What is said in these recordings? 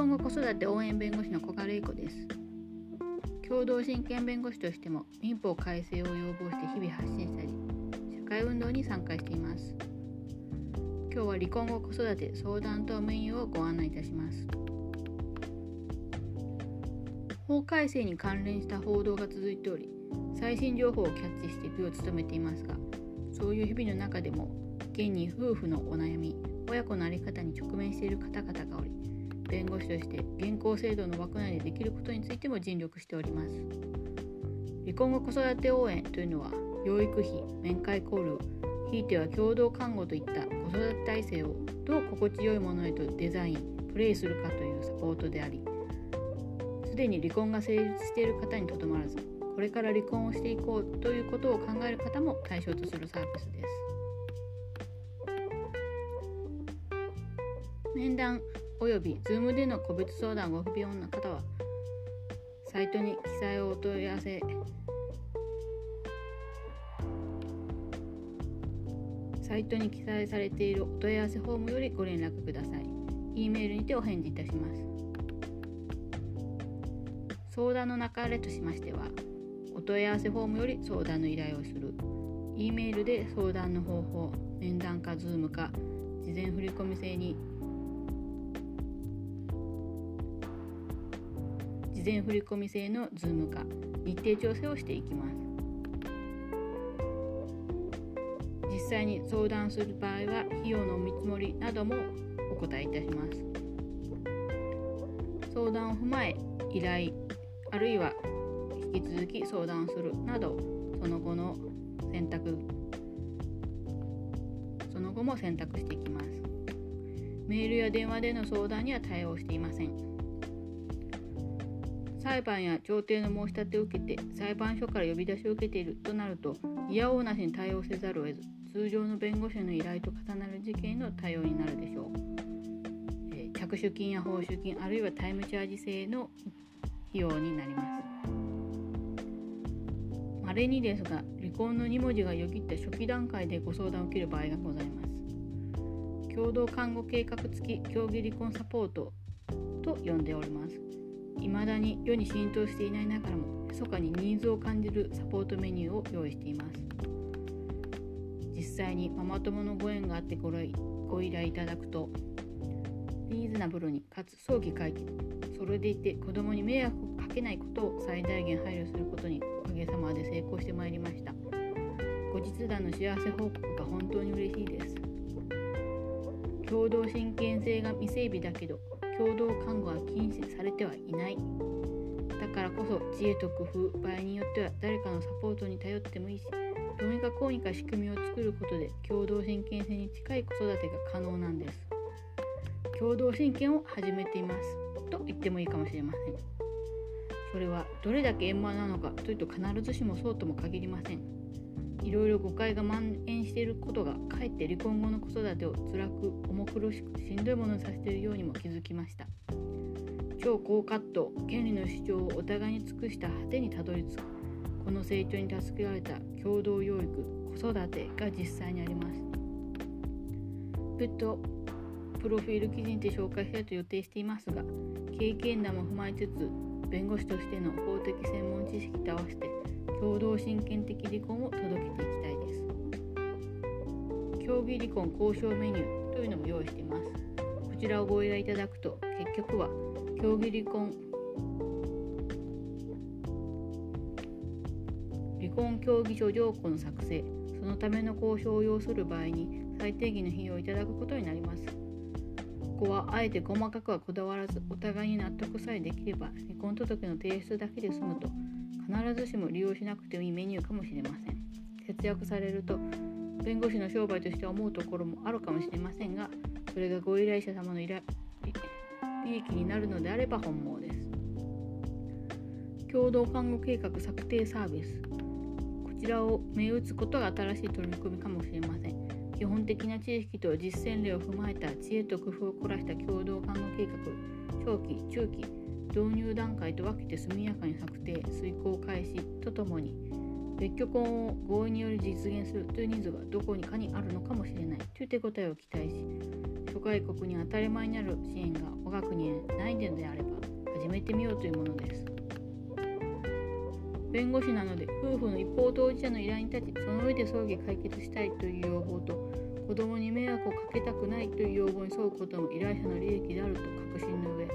婚後子育て応援弁護士の小賀玲子です。共同親権弁護士としても民法改正を要望して日々発信したり社会運動に参加しています。今日は離婚後子育て相談とメニューをご案内いたします。法改正に関連した報道が続いており最新情報をキャッチして部を務めていますがそういう日々の中でも現に夫婦のお悩み親子の在り方に直面している方々がおり弁護士として現行制度の枠内でできることについても尽力しております。離婚後子育て応援というのは養育費面会交流ひいては共同看護といった子育て体制をどう心地よいものへとデザインプレイするかというサポートでありすでに離婚が成立している方にとどまらずこれから離婚をしていこうということを考える方も対象とするサービスです。面談。および Zoom での個別相談ご不要な方はサイトに記載をお問い合わせサイトに記載されているお問い合わせフォームよりご連絡ください。E メールにてお返事いたします。相談の流れとしましては、お問い合わせフォームより相談の依頼をする、E メールで相談の方法、面談か Zoom か、事前振込制に事前振込制の Zoom か日程調整をしていきます。実際に相談する場合は費用の見積もりなどもお答えいたします。相談を踏まえ依頼あるいは引き続き相談するなどその後の選択その後も選択していきます。メールや電話での相談には対応していません。裁判や調停の申し立てを受けて裁判所から呼び出しを受けているとなるといやおうなしに対応せざるを得ず通常の弁護士の依頼と重なる事件への対応になるでしょう、えー、着手金や報酬金あるいはタイムチャージ制の費用になります。稀にですが離婚の2文字がよぎった初期段階でご相談を受ける場合がございます。共同看護計画付き協議離婚サポートと呼んでおります。未だに世に浸透していないながらも密かにニーズを感じるサポートメニューを用意しています。実際にママ友のご縁があってごご依頼いただくとリーズナブルにかつ早期解決。それでいて子供に迷惑をかけないことを最大限配慮することにおかげさまで成功してまいりました。後日談の幸せ報告が本当に嬉しいです。共同親権性が未整備だけど共同看護は禁止されてはいない。だからこそ知恵と工夫場合によっては誰かのサポートに頼ってもいいしどうにかこうにか仕組みを作ることで共同親権制に近い子育てが可能なんです。共同親権を始めています。と言ってもいいかもしれません。それはどれだけ円満なのかというと必ずしもそうとも限りません。いろいろ誤解が蔓延していることがかえって離婚後の子育てを辛く重苦しくしんどいものにさせているようにも気づきました。超高カット権利の主張をお互いに尽くした果てにたどり着くこの成長に助けられた共同養育子育てが実際にあります。別途プロフィール記事にて紹介したいと予定していますが経験談も踏まえつつ弁護士としての法的専門知識と合わせて共同親権的離婚を届けていきたいです。協議離婚交渉メニューというのも用意しています。こちらをご依頼いただくと結局は協議離婚離婚協議書条項の作成そのための交渉を要する場合に最低限の費用をいただくことになります。ここはあえて細かくはこだわらずお互いに納得さえできれば離婚届の提出だけで済むと必ずしも利用しなくてもいいメニューかもしれません。節約されると弁護士の商売として思うところもあるかもしれませんがそれがご依頼者様の依頼利益になるのであれば本望です。共同看護計画策定サービス。こちらを目打つことが新しい取り組みかもしれません。基本的な知識と実践例を踏まえた知恵と工夫を凝らした共同看護計画。長期中期導入段階と分けて速やかに策定遂行開始とともに別居婚を合意により実現するというニーズがどこにかにあるのかもしれないという手応えを期待し諸外国に当たり前になる支援が我が国へないのであれば始めてみようというものです。弁護士なので夫婦の一方当事者の依頼に立ちその上で葬儀解決したいという要望と子供に迷惑をかけたくないという要望に沿うことも依頼者の利益であると確信の上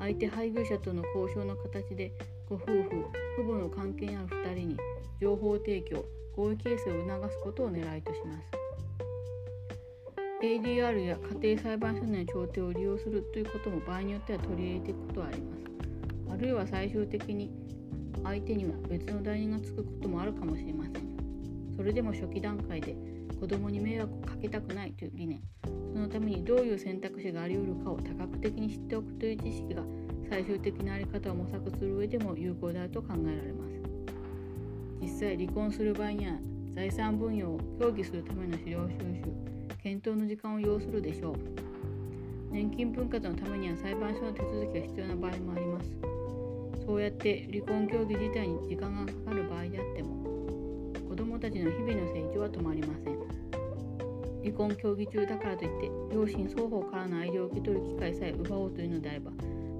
相手配偶者との交渉の形でご夫婦父母の関係にある2人に情報提供合意形成を促すことを狙いとします。ADR や家庭裁判所の調停を利用するということも場合によっては取り入れていくことはあります。あるいは最終的に相手には別の代理人がつくこともあるかもしれません。それでも初期段階で子供に迷惑をかけたくないという理念。のためにどういう選択肢があり得るかを多角的に知っておくという知識が最終的な在り方を模索する上でも有効であると考えられます。実際離婚する場合には財産分与を協議するための資料収集検討の時間を要するでしょう。年金分割のためには裁判所の手続きが必要な場合もあります。そうやって離婚協議自体に時間がかかる場合であっても子どもたちの日々の成長は止まりません。離婚協議中だからといって両親双方からの愛情を受け取る機会さえ奪おうというのであれば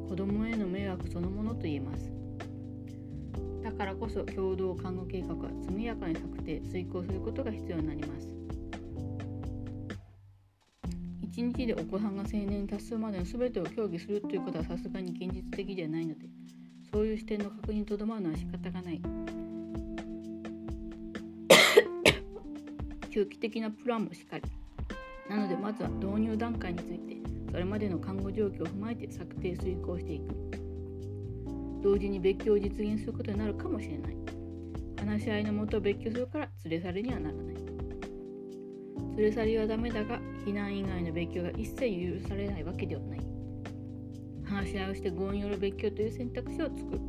子供への迷惑そのものと言えます。だからこそ共同看護計画は速やかに策定遂行することが必要になります。1日でお子さんが成年達するまでの全てを協議するということはさすがに現実的ではないのでそういう視点の確認にとどまるのは仕方がない。中期的なプランもしっかり。なのでまずは導入段階についてそれまでの看護状況を踏まえて策定遂行していく。同時に別居を実現することになるかもしれない。話し合いのもと別居するから連れ去りにはならない。連れ去りはダメだが避難以外の別居が一切許されないわけではない。話し合いをして合意による別居という選択肢を作る。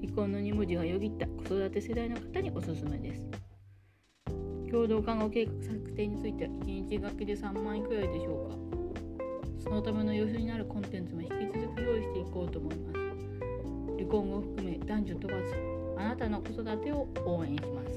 離婚の2文字がよぎった子育て世代の方におすすめです。共同看護計画策定については1日学期で3万円くらいでしょうかそのための予習になるコンテンツも引き続き用意していこうと思います。離婚を含め男女問わずあなたの子育てを応援します。